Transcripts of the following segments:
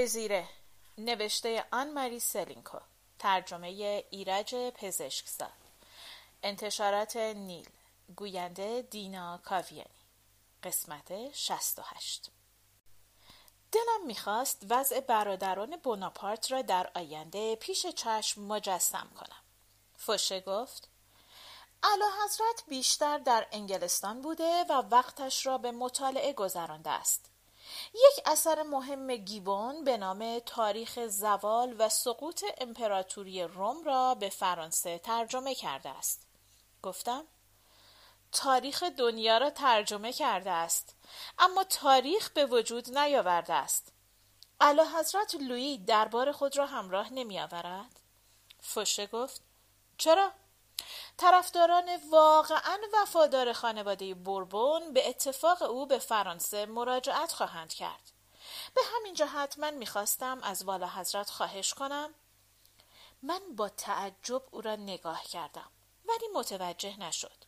دزیره نوشته آن ماری سلینکو ترجمه ایرج پزشکزاد. انتشارات نیل. گوینده دینا کاویانی. قسمت 68 دلم می‌خواست وضع برادران بوناپارت را در آینده پیش چشم مجسم کنم. فوشه گفت اعلی حضرت بیشتر در انگلستان بوده و وقتش را به مطالعه گذرانده است. یک اثر مهم گیبون به نام تاریخ زوال و سقوط امپراتوری روم را به فرانسه ترجمه کرده است گفتم تاریخ دنیا را ترجمه کرده است اما تاریخ به وجود نیاورده است اعلی حضرت لویی دربار خود را همراه نمی آورد؟ فوشه گفت چرا؟ طرفداران واقعا وفادار خانواده بوربون به اتفاق او به فرانسه مراجعت خواهند کرد. به همین جهت من می‌خواستم از والا حضرت خواهش کنم. من با تعجب او را نگاه کردم ولی متوجه نشد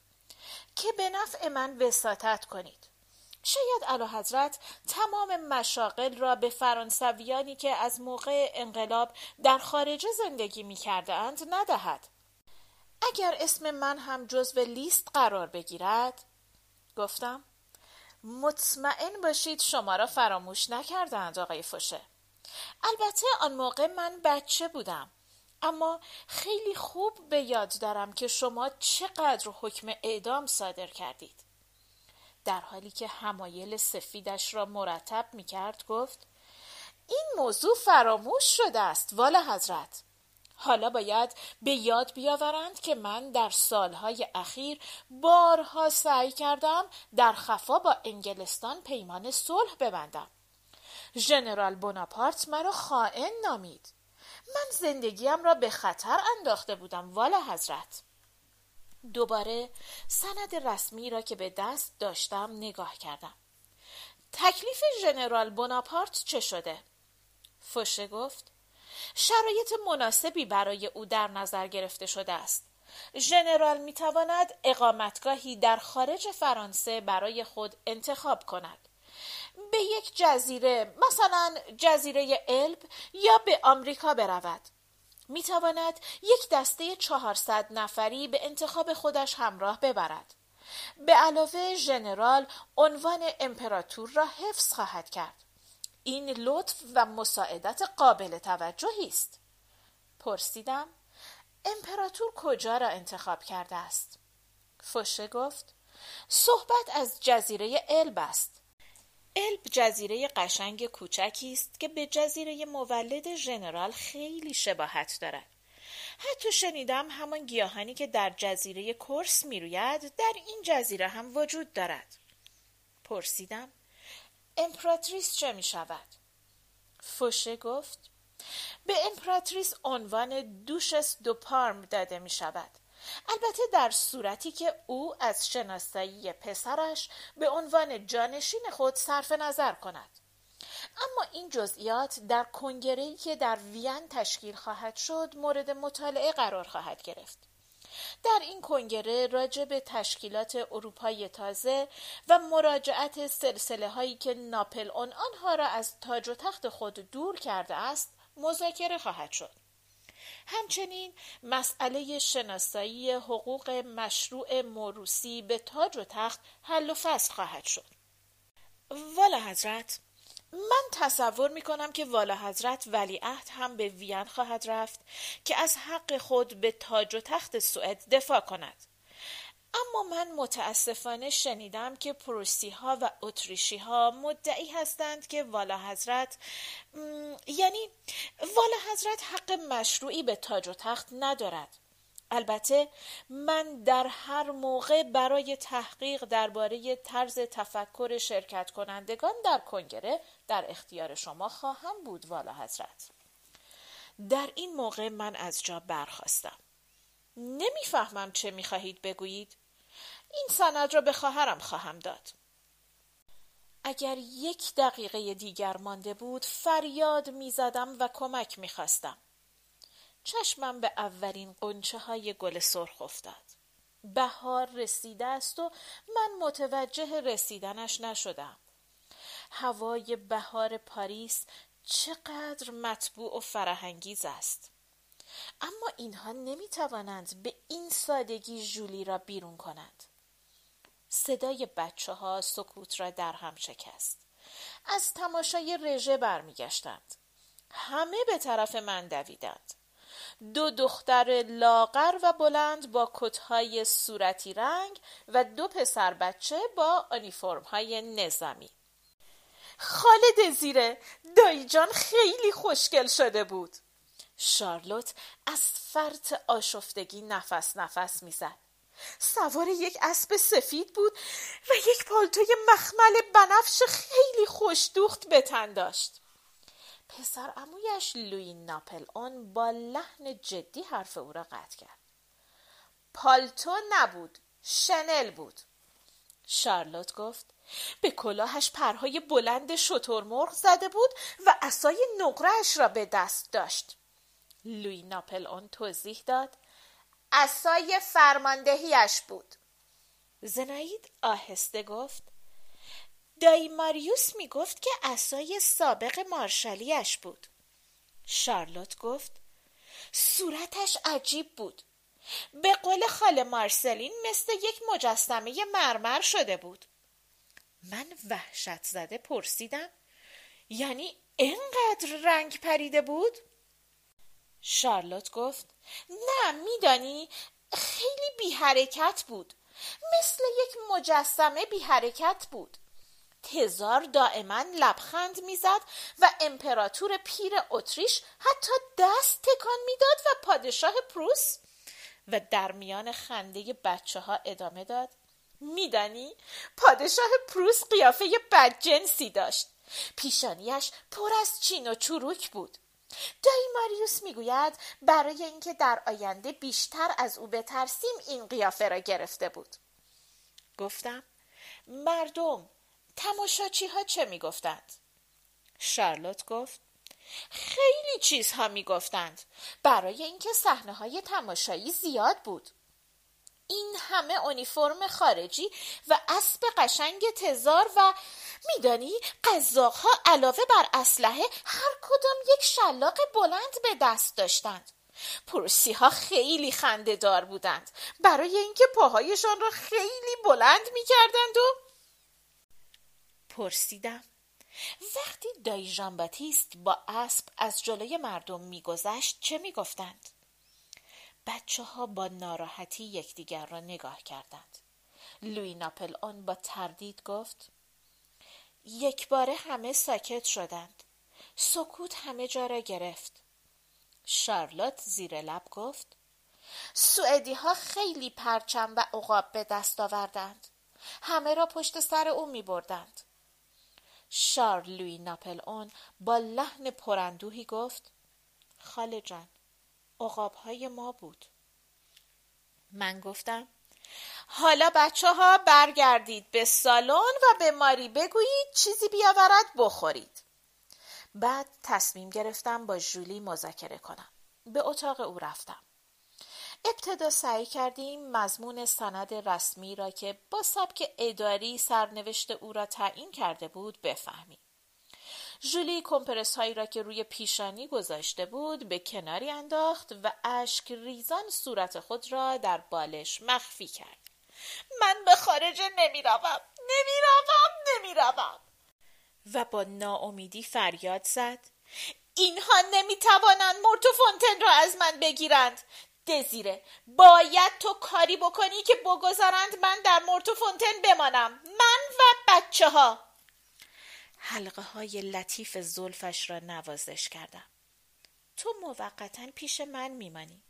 که به نفع من وساطت کنید. شاید علا حضرت تمام مشاقل را به فرانسویانی که از موقع انقلاب در خارجه زندگی می ندهد. اگر اسم من هم جزو لیست قرار بگیرد؟ گفتم. مطمئن باشید شما را فراموش نکردند آقای فوشه. البته آن موقع من بچه بودم. اما خیلی خوب به یاد دارم که شما چقدر حکم اعدام صادر کردید. در حالی که همایل سفیدش را مرتب می کرد گفت این موضوع فراموش شده است والا حضرت. حالا باید به یاد بیاورند که من در سالهای اخیر بارها سعی کردم در خفا با انگلستان پیمان صلح ببندم. ژنرال بوناپارت مرا خائن نامید. من زندگیم را به خطر انداخته بودم والا حضرت. دوباره سند رسمی را که به دست داشتم نگاه کردم. تکلیف ژنرال بوناپارت چه شده؟ فوشه گفت شرایط مناسبی برای او در نظر گرفته شده است. ژنرال می‌تواند اقامتگاهی در خارج فرانسه برای خود انتخاب کند. به یک جزیره مثلا جزیره الب یا به آمریکا برود. می تواند یک دسته چهارصد نفری به انتخاب خودش همراه ببرد. به علاوه ژنرال عنوان امپراتور را حفظ خواهد کرد. این لطف و مساعدت قابل توجهی است. پرسیدم امپراتور کجا را انتخاب کرده است؟ فوشه گفت صحبت از جزیره الب است. الب جزیره قشنگ کوچکی است که به جزیره مولد ژنرال خیلی شباهت دارد. حتی شنیدم همان گیاهانی که در جزیره کورس می‌روید در این جزیره هم وجود دارد. پرسیدم امپراتریس چه می شود؟ فوشه گفت به امپراتریس عنوان دوشس دو پارم داده می شود. البته در صورتی که او از شناسایی پسرش به عنوان جانشین خود صرف نظر کند. اما این جزئیات در کنگره‌ای که در وین تشکیل خواهد شد مورد مطالعه قرار خواهد گرفت. در این کنگره راجع به تشکیلات اروپای تازه و مراجعت سلسله هایی که ناپل اون آنها را از تاج و تخت خود دور کرده است مذاکره خواهد شد. همچنین مسئله شناسایی حقوق مشروع موروسی به تاج و تخت حل و فصل خواهد شد. والا حضرت من تصور می کنم که والا حضرت ولیعهد هم به وین خواهد رفت که از حق خود به تاج و تخت سوئد دفاع کند. اما من متاسفانه شنیدم که پروسی ها و اتریشی ها مدعی هستند که والا حضرت یعنی والا حضرت حق مشروعی به تاج و تخت ندارد. البته من در هر موقع برای تحقیق درباره طرز تفکر شرکت کنندگان در کنگره در اختیار شما خواهم بود والا حضرت. در این موقع من از جا برخواستم نمی‌فهمم چه می‌خواهید بگویید. این سند را به خواهرم خواهم داد. اگر یک دقیقه دیگر مانده بود فریاد می‌زدم و کمک می‌خواستم. چشمم به اولین قنچه های گل سرخ افتاد. بهار رسیده است و من متوجه رسیدنش نشدم. هوای بهار پاریس چقدر مطبوع و فرهنگیز است. اما اینها نمی توانند به این سادگی جولی را بیرون کنند. صدای بچه ها سکوت را در هم شکست. از تماشای رژه برمیگشتند. همه به طرف من دویدند. دو دختر لاغر و بلند با کتهای صورتی رنگ و دو پسر بچه با آنیفرم های نظامی. خالد زیره دایی جان خیلی خوشگل شده بود. شارلوت از فرط آشفتگی نفس نفس می‌زد. سوار یک اسب سفید بود و یک پالتوی مخمل بنفش خیلی خوشدوخت به تن داشت. پسر امویش لوی ناپل اون با لحن جدی حرف او را قطع کرد. پالتو نبود شنل بود. شارلوت گفت به کلاهش پرهای بلند شترمرغ زده بود و عصای نقرهاش را به دست داشت. لوی ناپل اون توضیح داد عصای فرماندهیش بود. زناید آهسته گفت دایی ماریوس می گفت که اسای سابق مارشالیش بود. شارلوت گفت صورتش عجیب بود. به قول خاله مارسلین مثل یک مجسمه مرمر شده بود. من وحشت زده پرسیدم یعنی اینقدر رنگ پریده بود؟ شارلوت گفت نه میدانی خیلی بی حرکت بود. مثل یک مجسمه بی حرکت بود. تزار دائما لبخند می‌زد و امپراتور پیر اتریش حتی دست تکان می‌داد و پادشاه پروس و در میان خنده بچه ها ادامه داد. میدانی پادشاه پروس قیافه بدجنسی داشت. پیشانیش پر از چین و چروک بود. دایی ماریوس می‌گوید برای اینکه در آینده بیشتر از او بترسیم این قیافه را گرفته بود. گفتم مردم تماشاچی ها چه می‌گفتند؟ شارلوت گفت خیلی چیزها می‌گفتند. برای اینکه صحنه های تماشایی زیاد بود. این همه اونیفرم خارجی و اسب قشنگ تزار و میدانی ها علاوه بر اسلحه هر کدام یک شلاق بلند به دست داشتند. پروسی ها خیلی خنده دار بودند. برای اینکه پاهایشان را خیلی بلند می‌کردند و پرسیدم. وقتی دایی ژان با اسب از جلوی مردم میگذشت چه می‌گفتند؟ بچه ها با ناراحتی یکدیگر را نگاه کردند. لوی ناپل اون با تردید گفت یک باره همه ساکت شدند. سکوت همه جا را گرفت. شارلوت زیر لب گفت سوئدی ها خیلی پرچم و عقاب به دست آوردند. همه را پشت سر او می بردند شارل لوی ناپل اون با لحن پرندوهی گفت خاله جان های ما بود. من گفتم حالا بچه ها برگردید به سالن و به ماری بگویید چیزی بیاورد بخورید. بعد تصمیم گرفتم با جولی مذاکره کنم. به اتاق او رفتم. ابتدا سعی کردیم مضمون سند رسمی را که با سبک اداری سرنوشت او را تعیین کرده بود بفهمیم. ژولی کمپرس هایی را که روی پیشانی گذاشته بود به کناری انداخت و اشک ریزان صورت خود را در بالش مخفی کرد. من به خارج نمی‌روم. نمی‌روم. نمی‌روم. و با ناامیدی فریاد زد. اینها نمی‌توانند مورتو فونتن را از من بگیرند. دزیره. باید تو کاری بکنی که بگذارند من در مورتو فونتن بمانم. من و بچه ها حلقه های لطیف زلفش را نوازش کردم. تو موقتا پیش من میمانی.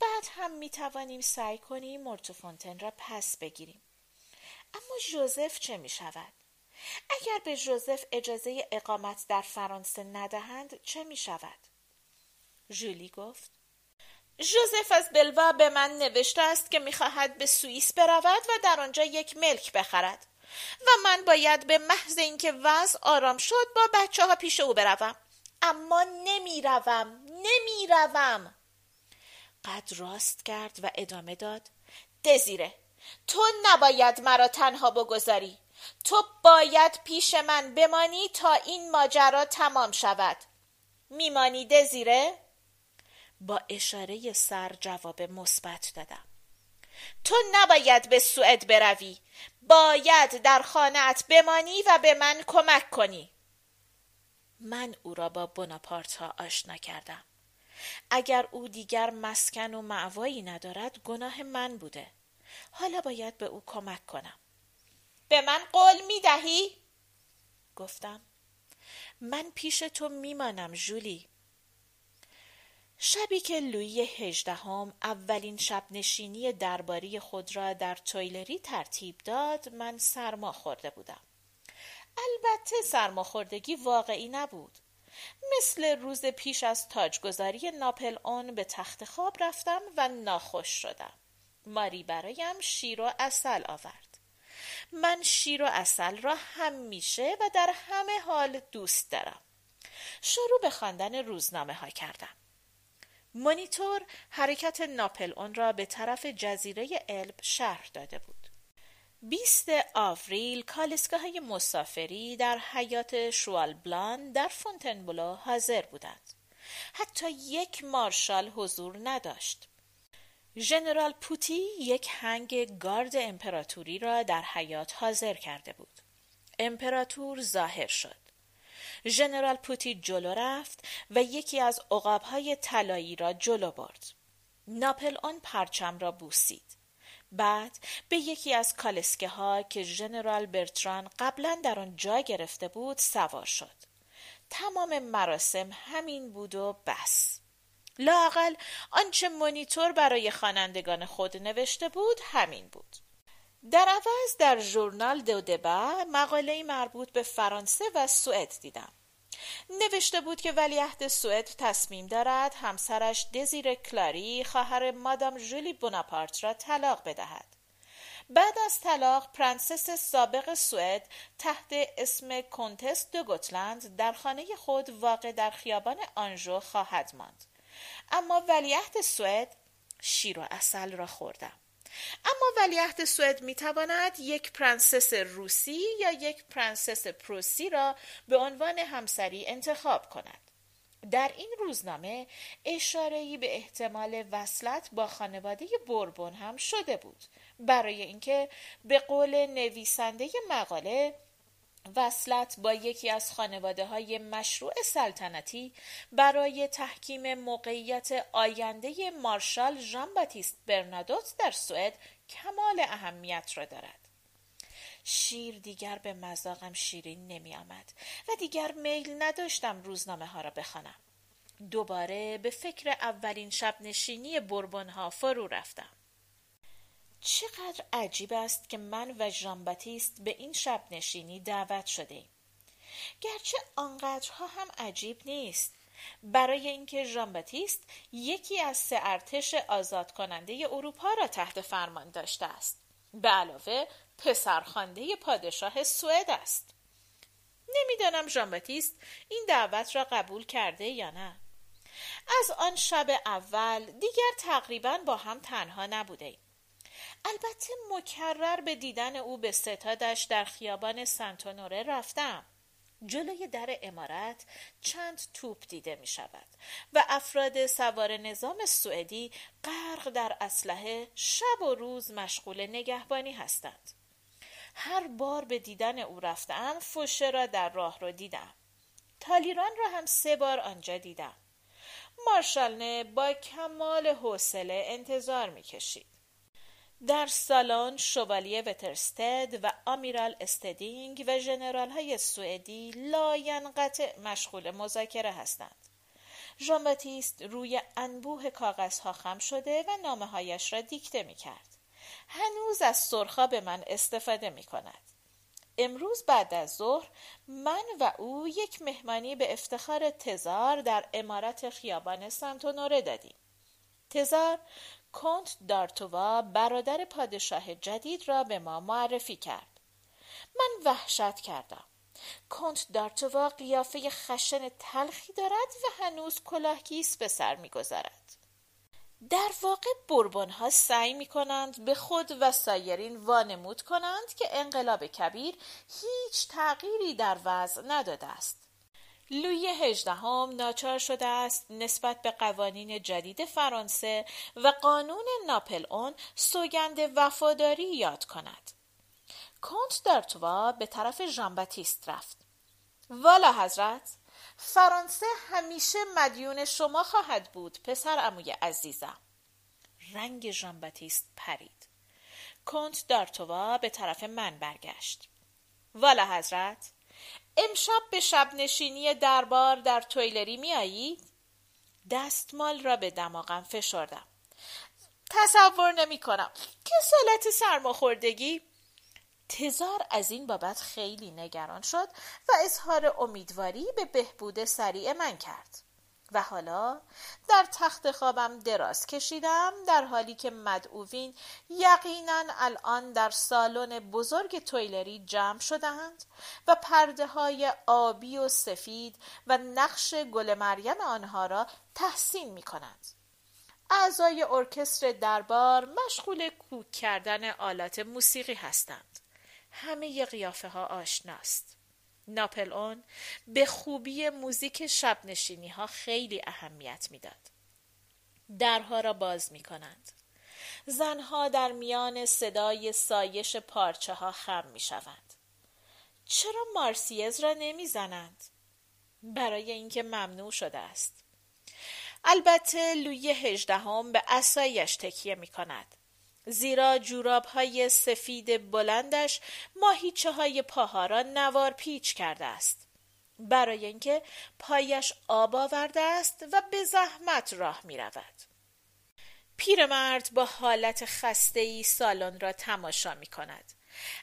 بعد هم می‌توانیم سعی کنیم مورتو فونتن را پس بگیریم. اما جوزف چه می شود؟ اگر به جوزف اجازه اقامت در فرانسه ندهند چه می شود؟ ژولی گفت. ژوزف از بلوا به من نوشته است که می‌خواهد به سوئیس برود و در آنجا یک ملک بخرد و من باید به محض اینکه وضع آرام شد با بچه ها پیش او بروم. اما نمی‌روم نمی‌روم. قد راست کرد و ادامه داد. دزیره تو نباید مرا تنها بگذاری. تو باید پیش من بمانی تا این ماجرا تمام شود. میمانی دزیره؟ با اشاره سر جواب مثبت دادم. تو نباید به سوئد بروی. باید در خانهات بمانی و به من کمک کنی. من او را با بناپارت ها آشنا کردم. اگر او دیگر مسکن و معوایی ندارد گناه من بوده. حالا باید به او کمک کنم. به من قول می دهی؟ گفتم. من پیش تو میمانم ژولی. شبی که لویی هجدهم اولین شب نشینی درباری خود را در تویلری ترتیب داد من سرما خورده بودم. البته سرماخوردگی واقعی نبود. مثل روز پیش از تاجگذاری ناپل اون به تخت خواب رفتم و ناخوش شدم. ماری برایم شیر و اصل آورد. من شیر و اصل را همیشه و در همه حال دوست دارم. شروع به خواندن روزنامه ها کردم. مونیتور حرکت ناپل اون را به طرف جزیره الب شهر داده بود 20 آوریل کالسکه های مسافری در حیات شوالبلان در فونتنبلو حاضر بودند. حتی یک مارشال حضور نداشت. ژنرال پوتی یک هنگ گارد امپراتوری را در حیات حاضر کرده بود. امپراتور ظاهر شد. ژنرال پوتی جلو رفت و یکی از عقابهای طلایی را جلو برد. ناپل آن پرچم را بوسید. بعد به یکی از کالسکه ها که ژنرال برتران قبلا در آن جا گرفته بود سوار شد. تمام مراسم همین بود و بس. لاقل آنچه مونیتور برای خوانندگان خود نوشته بود همین بود. در عوض در ژورنال دو دبا مقاله مربوط به فرانسه و سوئد دیدم. نوشته بود که ولیعهد سوئد تصمیم دارد همسرش دزیره کلاری خواهر مادام ژولی بوناپارت را طلاق بدهد. بعد از طلاق پرنسس سابق سوئد تحت اسم کنتس دو گوتلند در خانه خود واقع در خیابان آنژو خواهد ماند. اما ولیعهد سوئد شیر و عسل را خوردم. اما ولیعهد سوئد می‌تواند یک پرنسس روسی یا یک پرنسس پروسی را به عنوان همسری انتخاب کند. در این روزنامه اشاره‌ای به احتمال وصلت با خانواده بربون هم شده بود برای اینکه به قول نویسنده مقاله وصلت با یکی از خانواده های مشروع سلطنتی برای تحکیم موقعیت آینده مارشال ژان باتیست برنادوت در سوئد کمال اهمیت را دارد. شیر دیگر به مذاقم شیرین نمی آمد و دیگر میل نداشتم روزنامه ها را بخوانم. دوباره به فکر اولین شب نشینی بربون ها فرو رفتم. چقدر عجیب است که من و ژان باتیست به این شب نشینی دعوت شده گرچه آنقدرها هم عجیب نیست. برای اینکه ژان باتیست یکی از سه ارتش آزاد کننده اروپا را تحت فرمان داشته است. به علاوه پسرخوانده پادشاه سوئد است. نمی‌دانم ژان باتیست این دعوت را قبول کرده یا نه. از آن شب اول دیگر تقریبا با هم تنها نبوده البته مکرر به دیدن او به ستادش در خیابان سنتونوره رفتم. جلوی در امارت چند توپ دیده می شود و افراد سوار نظام سوئدی غرق در اسلحه شب و روز مشغول نگهبانی هستند. هر بار به دیدن او رفتم فوشه را در راه رو دیدم. تالیران را هم سه بار آنجا دیدم. مارشال نه با کمال حوصله انتظار می کشید در سالن شوالیه وترستد و آمیرال استدینگ و ژنرال های سوئدی لاینقطع مشغول مذاکره هستند. ژان روی انبوه کاغذها خم شده و نامه هایش را دیکته می کرد. هنوز از سرخاب من استفاده می کند. امروز بعد از ظهر من و او یک مهمانی به افتخار تزار در امارت خیابان سنتونوره دادیم. تزار کنت دارتووا برادر پادشاه جدید را به ما معرفی کرد. من وحشت کردم. کنت دارتووا قیافه خشن تلخی دارد و هنوز کلاهگیس به سر می‌گذارد. در واقع بربان ها سعی می کنند به خود و سایرین وانمود کنند که انقلاب کبیر هیچ تغییری در وضع نداده است. لوی هجدهم ناچار شده است نسبت به قوانین جدید فرانسه و قانون ناپل اون سوگند وفاداری یاد کند. کنت دارتوا به طرف ژان رفت. والا حضرت فرانسه همیشه مدیون شما خواهد بود پسر اموی عزیزم رنگ ژان پرید کنت دارتوا به طرف من برگشت والا حضرت امشب به شب نشینی دربار در تویلری میایید دستمال را به دماغم فشردم. تصور نمی کنم. کسالت سرماخوردگی. تزار از این بابت خیلی نگران شد و اظهار امیدواری به بهبود سریع من کرد. و حالا در تخت خوابم دراز کشیدم در حالی که مدعوین یقینا الان در سالن بزرگ تویلری جمع شدهاند و پرده های آبی و سفید و نقش گل مریم آنها را تحسین می کنند. اعضای ارکستر دربار مشغول کوک کردن آلات موسیقی هستند. همه قیافه ها آشناست. ناپل اون به خوبی موزیک شب نشینی ها خیلی اهمیت می‌داد. درها را باز می کنند. زنها در میان صدای سایش پارچه ها خم می شوند. چرا مارسیز را نمی زنند؟ برای اینکه ممنوع شده است. البته لوی هجدهم به اسایش تکیه می کند. زیرا جوراب های سفید بلندش ماهیچه های پاها را نوار پیچ کرده است. برای اینکه پایش آب آورده است و به زحمت راه می رود. پیرمرد با حالت خسته ای سالن را تماشا می کند.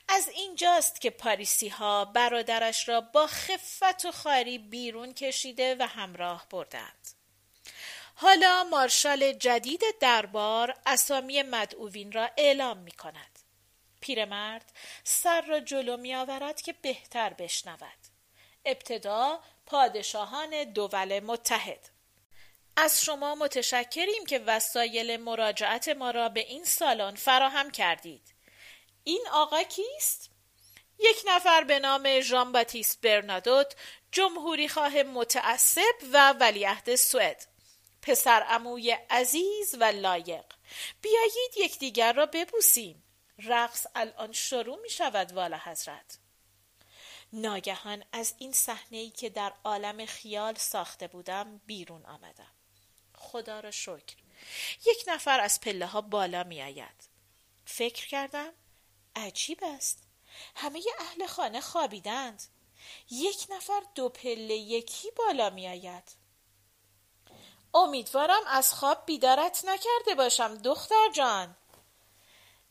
از اینجاست که پاریسی ها برادرش را با خفت و خاری بیرون کشیده و همراه بردند. حالا مارشال جدید دربار اسامی مدعوین را اعلام می کند. پیرمرد سر را جلو می آورد که بهتر بشنود. ابتدا پادشاهان دول متحد از شما متشکریم که وسایل مراجعت ما را به این سالن فراهم کردید. این آقا کیست؟ یک نفر به نام ژان باتیست برنادوت جمهوری خواه متعصب و ولیعهد سوئد پسر اموی عزیز و لایق. بیایید یکدیگر را ببوسیم. رقص الان شروع می شود والا حضرت. ناگهان از این صحنه ای که در عالم خیال ساخته بودم بیرون آمدم. خدا را شکر. یک نفر از پله ها بالا می آید. فکر کردم عجیب است. همه اهل خانه خوابیدند. یک نفر دو پله یکی بالا می آید. امیدوارم از خواب بیدارت نکرده باشم دختر جان.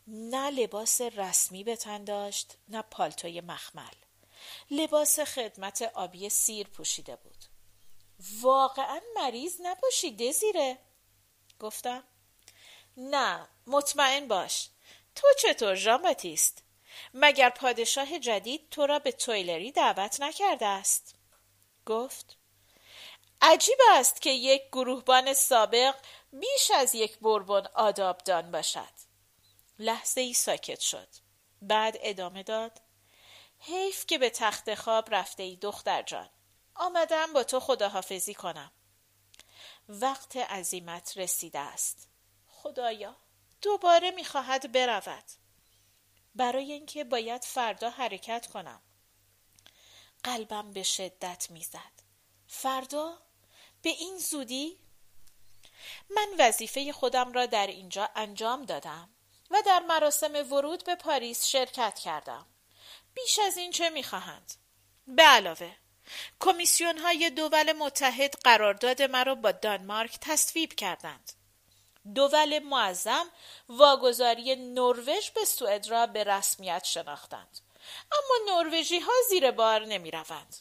نه لباس رسمی به تن داشت نه پالتوی مخمل. لباس خدمت آبی سیر پوشیده بود. واقعا مریض نباشی دزیره. گفتم نه مطمئن باش. تو چطور ژان باتیست؟ مگر پادشاه جدید تو را به تویلری دعوت نکرده است؟ گفت عجیب است که یک گروهبان سابق بیش از یک بربن آدابدان باشد. لحظه ای ساکت شد. بعد ادامه داد. حیف که به تخت خواب رفته ای دختر جان. آمدم با تو خداحافظی کنم. وقت عزیمت رسیده است. خدایا دوباره می‌خواهد برود. برای اینکه باید فردا حرکت کنم. قلبم به شدت می‌زد. فردا به این زودی من وظیفه خودم را در اینجا انجام دادم و در مراسم ورود به پاریس شرکت کردم. بیش از این چه می‌خواهند؟ به علاوه کمیسیون های دول متحد قرارداد مرا با دانمارک تصویب کردند. دول معظم واگذاری نروژ به سوئد را به رسمیت شناختند. اما نروژی ها زیر بار نمی روند.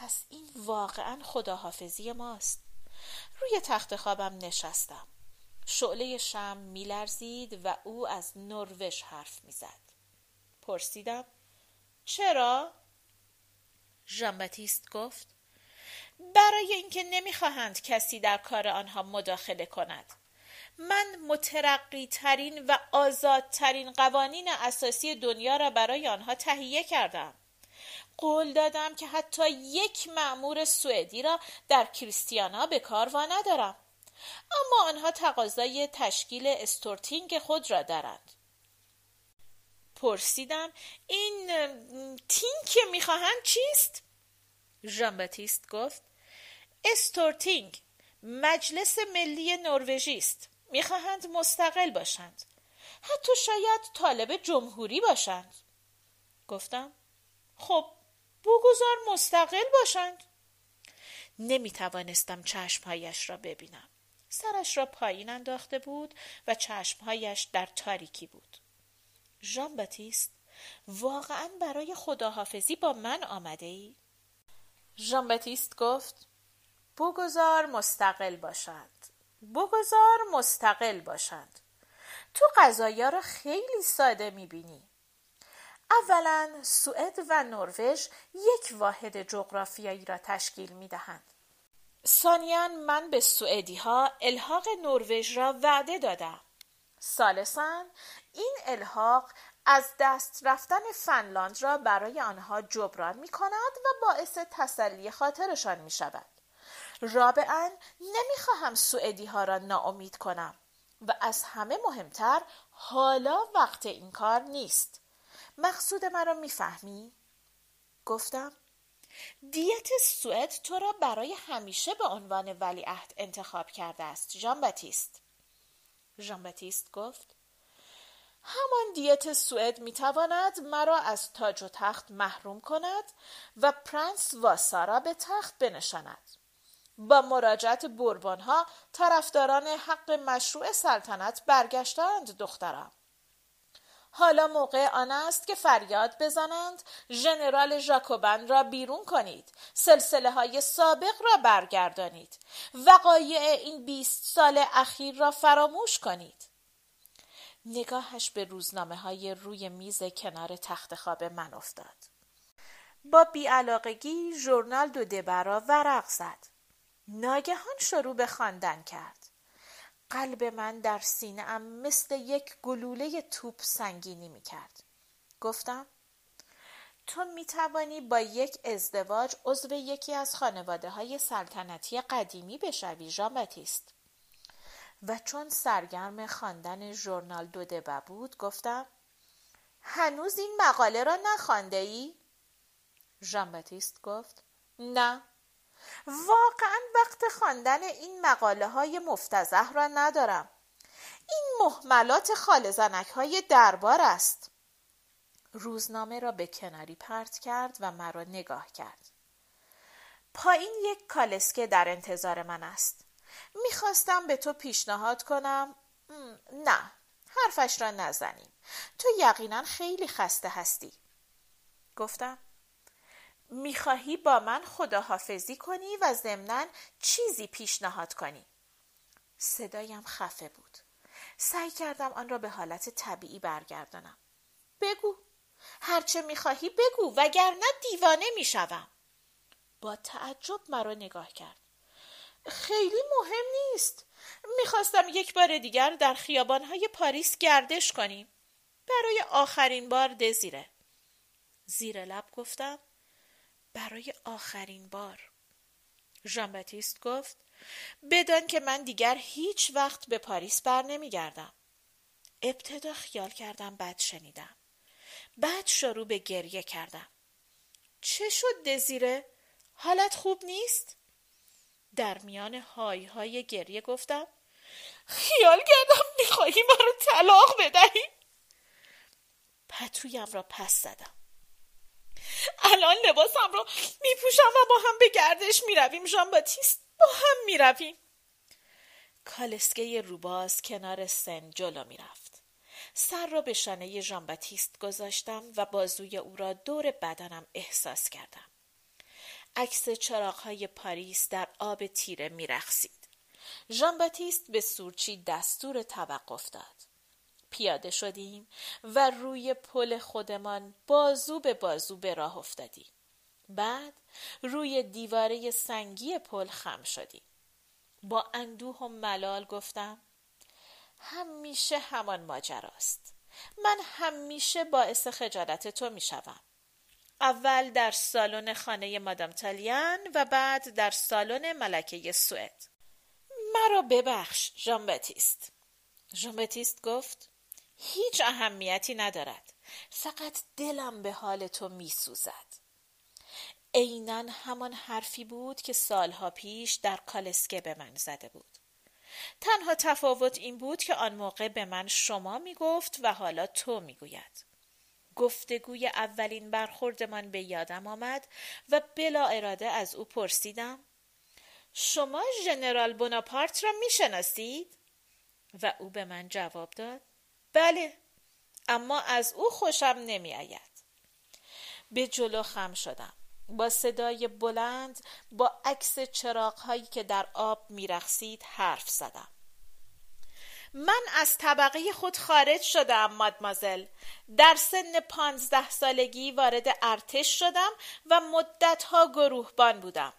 پس این واقعا خداحافظی ماست. روی تخت خوابم نشستم. شعله شم میلرزید و او از نروژ حرف می‌زد. پرسیدم چرا؟ ژان گفت برای اینکه نمی‌خواهند کسی در کار آنها مداخله کند. من مترقی ترین و آزادترین قوانین اساسی دنیا را برای آنها تهیه کردم. قول دادم که حتی یک مأمور سوئدی را در کریستیانا به کار وا ندارم. اما آنها تقاضای تشکیل استورتینگ خود را دارند. پرسیدم این تینگ که می‌خواهند چیست؟ ژان باتیست گفت استورتینگ مجلس ملی نروژی است. می‌خواهند مستقل باشند. حتی شاید طالب جمهوری باشند. گفتم خب بگذار مستقل باشند. نمی توانستم چشمهایش را ببینم. سرش را پایین انداخته بود و چشمهایش در تاریکی بود. ژان باتیست واقعا برای خداحافظی با من آمده ای؟ ژان باتیست گفت بگذار مستقل باشند. بگذار مستقل باشند. تو قضایا را خیلی ساده می‌بینی. اولا سوئد و نروژ یک واحد جغرافیایی را تشکیل می‌دهند ثانیا من به سوئدی ها الحاق نروژ را وعده دادم ثالثا این الحاق از دست رفتن فنلاند را برای آنها جبران می کند و باعث تسلی خاطرشان می شود. رابعا نمی‌خواهم سوئدی ها را ناامید کنم و از همه مهمتر حالا وقت این کار نیست. مقصود مرا می‌فهمی؟ گفتم دیت سوئد تو را برای همیشه به عنوان ولیعهد انتخاب کرده است ژان باتیست. ژان باتیست گفت همان دیت سوئد می‌تواند مرا از تاج و تخت محروم کند و پرنس واسا را به تخت بنشاند. با مراجعت ها طرفداران حق مشروع سلطنت برگشتند دخترم حالا موقع آن است که فریاد بزنند. ژنرال ژاکوبن را بیرون کنید. سلسله های سابق را برگردانید. وقایع این بیست سال اخیر را فراموش کنید. نگاهش به روزنامه های روی میز کنار تخت خواب من افتاد. با بیعلاقگی ژورنال دو دبرا ورق زد. ناگهان شروع به خواندن کرد. قلب من در سینه ام مثل یک گلوله توپ سنگینی می کرد. گفتم تو می توانی با یک ازدواج عضو یکی از خانواده های سلطنتی قدیمی بشوی ژان باتیست و چون سرگرم خواندن ژورنال دو دبه بود گفتم هنوز این مقاله را نخوانده ای؟ ژان باتیست گفت نه واقعا وقت خواندن این مقاله های مفتزه را ندارم. این محملات خالزنک های دربار است. روزنامه را به کناری پرت کرد و مرا نگاه کرد. پایین یک کالسکه در انتظار من است. می‌خواستم به تو پیشنهاد کنم. نه حرفش را نزنیم. تو یقینا خیلی خسته هستی. گفتم می‌خواهی با من خداحافظی کنی و ضمنا چیزی پیشنهاد کنی. صدایم خفه بود. سعی کردم آن را به حالت طبیعی برگردانم. بگو. هرچه می‌خواهی بگو وگرنه دیوانه می‌شوم. با تعجب مرا نگاه کرد. خیلی مهم نیست. می‌خواستم یک بار دیگر در خیابانهای پاریس گردش کنیم. برای آخرین بار دزیره. زیر لب گفتم برای آخرین بار. ژان گفت بدان که من دیگر هیچ وقت به پاریس بر نمیگردم. ابتدا خیال کردم بد شنیدم. بعد شروع به گریه کردم. چه شد دزیره؟ حالت خوب نیست؟ در میان های های گریه گفتم خیال کردم می‌خواهی مرا طلاق بدهی. پتویم را پس زدم. الان لباسم رو میپوشم و با هم به گردش می‌رویم. ژان باتیست با هم می‌رویم. کالسکه روباز کنار سن جلو می‌رفت. سر را به شانه باتیست گذاشتم و بازوی او را دور بدنم احساس کردم. عکس چراغهای پاریس در آب تیره میرخسید ژان باتیست به سورچی دستور توقف داد. پیاده شدیم و روی پل خودمان بازو به بازو به راه افتادیم. بعد روی دیواره سنگی پل خم شدیم. با اندوه و ملال گفتم همیشه همان ماجراست من همیشه باعث خجالت تو می شوم. اول در سالن خانه مادام تالیان و بعد در سالن ملکه سوئد مرا ببخش ژان باتیست ژان گفت هیچ اهمیتی ندارد فقط دلم به حال تو میسوزد عینا همان حرفی بود که سالها پیش در کالسکه به من زده بود تنها تفاوت این بود که آن موقع به من شما می گفت و حالا تو می گوید. گفتگوی اولین برخوردمان به یادم آمد و بلا اراده از او پرسیدم شما ژنرال بوناپارت را می شناسید؟ و او به من جواب داد بله اما از او خوشم نمی آید. به جلو خم شدم. با صدای بلند با عکس چراغهایی که در آب میرخسید حرف زدم. من از طبقه خود خارج شدم مادمازل در سن پانزده سالگی وارد ارتش شدم و مدتها گروهبان بودم.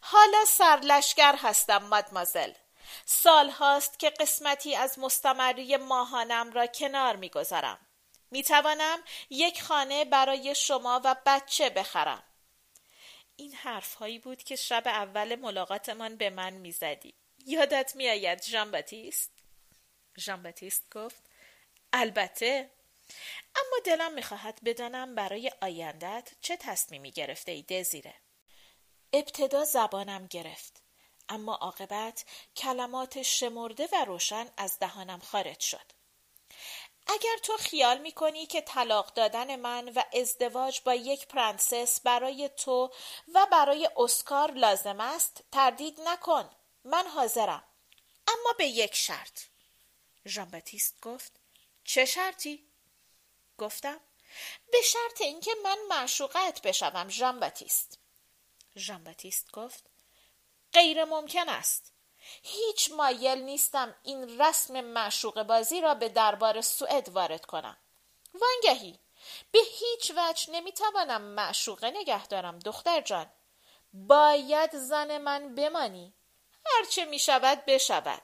حالا سرلشگر هستم مادمازل سال هاست که قسمتی از مستمری ماهانم را کنار می‌گذارم. می‌توانم یک خانه برای شما و بچه بخرم. این حرف هایی بود که شب اول ملاقاتمان به من می‌زدی. یادت میآید ژان باتیست؟ ژان باتیست گفت البته. اما دلم می‌خواهد بدانم برای آیندت چه تصمیمی گرفته ای دزیره. ابتدا زبانم گرفت. اما عاقبت کلمات شمرده و روشن از دهانم خارج شد. اگر تو خیال می‌کنی که طلاق دادن من و ازدواج با یک پرنسس برای تو و برای اسکار لازم است تردید نکن. من حاضرم. اما به یک شرط. ژان باتیست گفت چه شرطی؟ گفتم به شرط اینکه من معشوقت بشوم ژان باتیست ژان باتیست گفت غیر ممکن است. هیچ مایل نیستم این رسم معشوق بازی را به دربار سوئد وارد کنم. وانگهی به هیچ وجه نمی‌توانم معشوقه نگه دارم دختر جان. باید زن من بمانی. هرچه می شود بشود.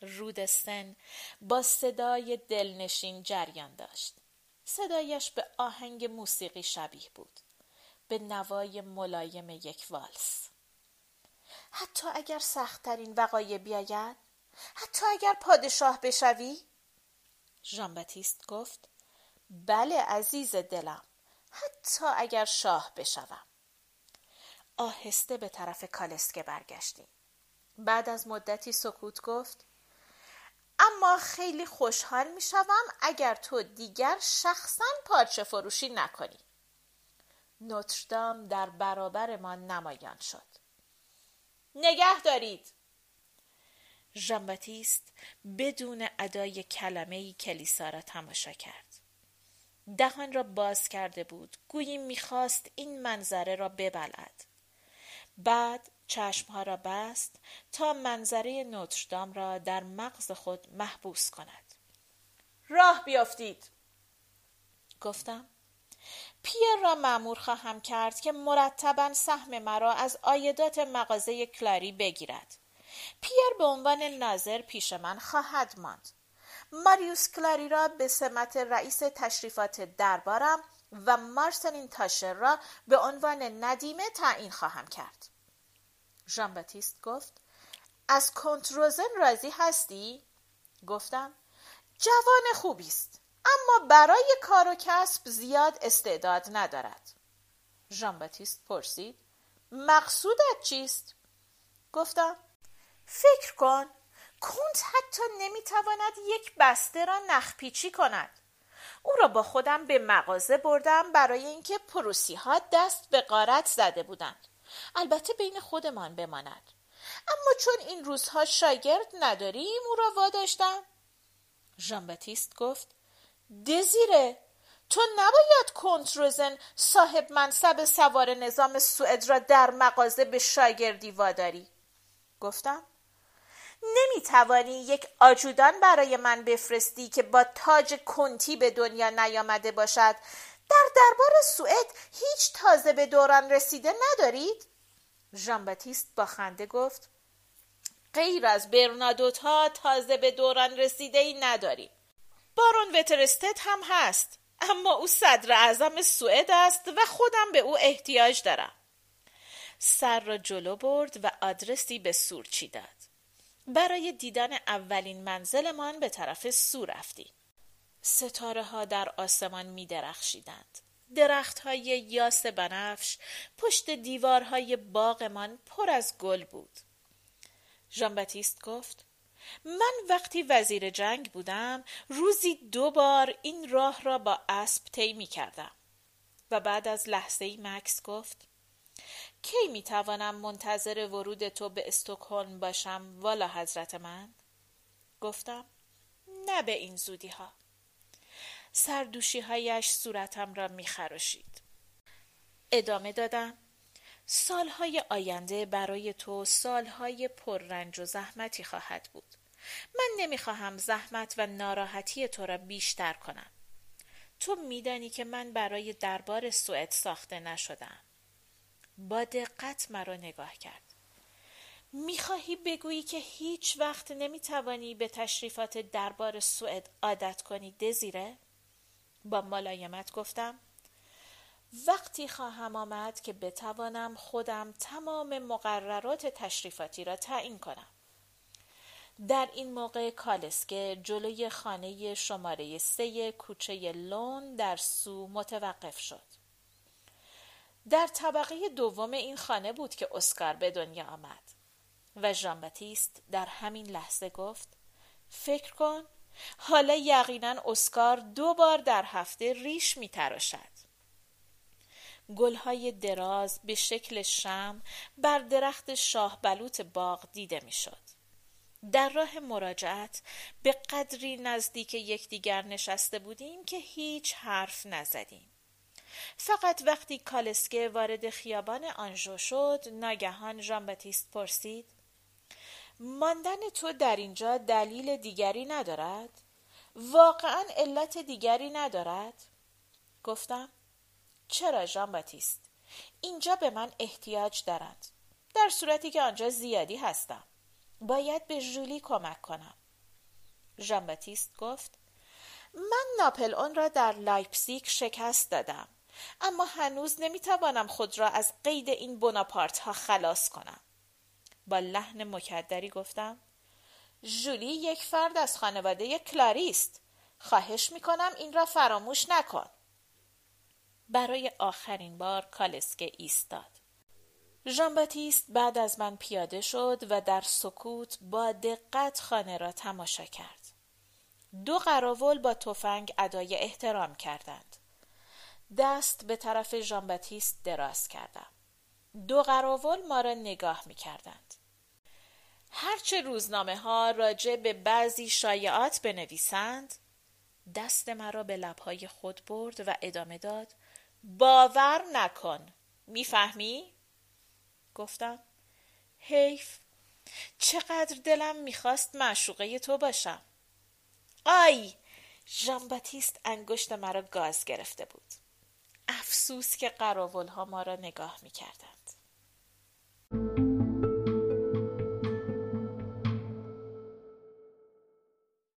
رودستن با صدای دلنشین جریان داشت. صدایش به آهنگ موسیقی شبیه بود. به نوای ملایم یک والس. حتی اگر سختترین وقایع بیاید؟ حتی اگر پادشاه بشوی؟ ژان باتیست گفت بله عزیز دلم حتی اگر شاه بشوم. آهسته به طرف کالسکه برگشتیم. بعد از مدتی سکوت گفت اما خیلی خوشحال می شوم اگر تو دیگر شخصا پارچه فروشی نکنی. نوتردام در برابر ما نمایان شد. نگه دارید. ژان باتیست بدون ادای کلمه ای کلیسا را تماشا کرد. دهان را باز کرده بود. گویی می‌خواست این منظره را ببلد بعد چشمها را بست تا منظره نوتردام را در مغز خود محبوس کند. راه بیافتید. گفتم پیر را معمور خواهم کرد که مرتبا سهم مرا از آیدات مغازه کلاری بگیرد. پیر به عنوان ناظر پیش من خواهد ماند. ماریوس کلاری را به سمت رئیس تشریفات دربارم و مارسلین تاشر را به عنوان ندیمه تعیین خواهم کرد. ژان باتیست گفت از کنتروزن راضی هستی؟ گفتم جوان خوبی است. اما برای کار و کسب زیاد استعداد ندارد. ژان باتیست پرسید مقصودت چیست؟ گفتم فکر کن کنت حتی نمی‌تواند یک بسته را نخپیچی کند. او را با خودم به مغازه بردم برای اینکه پروسی ها دست به قارت زده بودند. البته بین خودمان بماند. اما چون این روزها شاگرد نداریم او را واداشتم. ژان گفت دزیره. تو نباید کنتروزن صاحب منصب سوار نظام سوئد را در مغازه به شاگردی واداری. گفتم نمی توانی یک آجودان برای من بفرستی که با تاج کنتی به دنیا نیامده باشد. در دربار سوئد هیچ تازه به دوران رسیده ندارید؟ ژان باتیست با خنده گفت غیر از برنادوتا تازه به دوران رسیده ای نداریم. بارون وترستت هم هست اما او صدر اعظم سوئد است و خودم به او احتیاج دارم. سر را جلو برد و آدرسی به سورچی داد برای دیدن اولین منزلمان به طرف سو رفتیم. ستاره ها در آسمان می درخشیدند. درخت های یاس بنفش پشت دیوارهای باغمان پر از گل بود. ژان گفت من وقتی وزیر جنگ بودم روزی دو بار این راه را با اسب طی می کردم و بعد از لحظه ای مکس گفت کی می توانم منتظر ورود تو به استکهلم باشم والا حضرت من؟ گفتم نه به این زودی ها سردوشی هایش صورتم را می خراشید. ادامه دادم سالهای آینده برای تو سالهای پررنج و زحمتی خواهد بود. من نمی‌خواهم زحمت و ناراحتی تو را بیشتر کنم. تو میدانی که من برای دربار سوئد ساخته نشدم. با دقت مرا نگاه کرد. می‌خواهی بگویی که هیچ وقت نمی‌توانی به تشریفات دربار سوئد عادت کنی دزیره؟ با ملایمت گفتم وقتی خواهم آمد که بتوانم خودم تمام مقررات تشریفاتی را تعیین کنم در این موقع کالسکه جلوی خانه شماره سه کوچه لون در سو متوقف شد. در طبقه دوم این خانه بود که اسکار به دنیا آمد و ژان در همین لحظه گفت فکر کن حالا یقینا اسکار دو بار در هفته ریش می تراشد. گلهای دراز به شکل شم بر درخت شاه بلوط باغ دیده می‌شد. در راه مراجعت به قدری نزدیک یکدیگر نشسته بودیم که هیچ حرف نزدیم. فقط وقتی کالسکه وارد خیابان آنژو شد ناگهان ژان باتیست پرسید ماندن تو در اینجا دلیل دیگری ندارد؟ واقعا علت دیگری ندارد؟ گفتم چرا ژان باتیست؟ اینجا به من احتیاج دارد. در صورتی که آنجا زیادی هستم. باید به ژولی کمک کنم. ژان باتیست گفت من ناپلئون را در لایپسیک شکست دادم. اما هنوز نمی‌توانم خود را از قید این بناپارت ها خلاص کنم. با لحن مکدری گفتم ژولی یک فرد از خانواده کلاری است خواهش می‌کنم این را فراموش نکن برای آخرین بار کالسکه ایستاد. ژان باتیست بعد از من پیاده شد و در سکوت با دقت خانه را تماشا کرد. دو قراول با تفنگ ادای احترام کردند. دست به طرف ژان باتیست دراز کردم. دو قراول ما را نگاه می کردند. هرچه روزنامه ها راجع به بعضی شایعات بنویسند دست مرا به لبهای خود برد و ادامه داد باور نکن. می‌فهمی؟ گفتم. حیف. چقدر دلم می‌خواست معشوقه تو باشم. آی! ژان باتیست انگشت مرا گاز گرفته بود. افسوس که قراول ها ما را نگاه می‌کردند.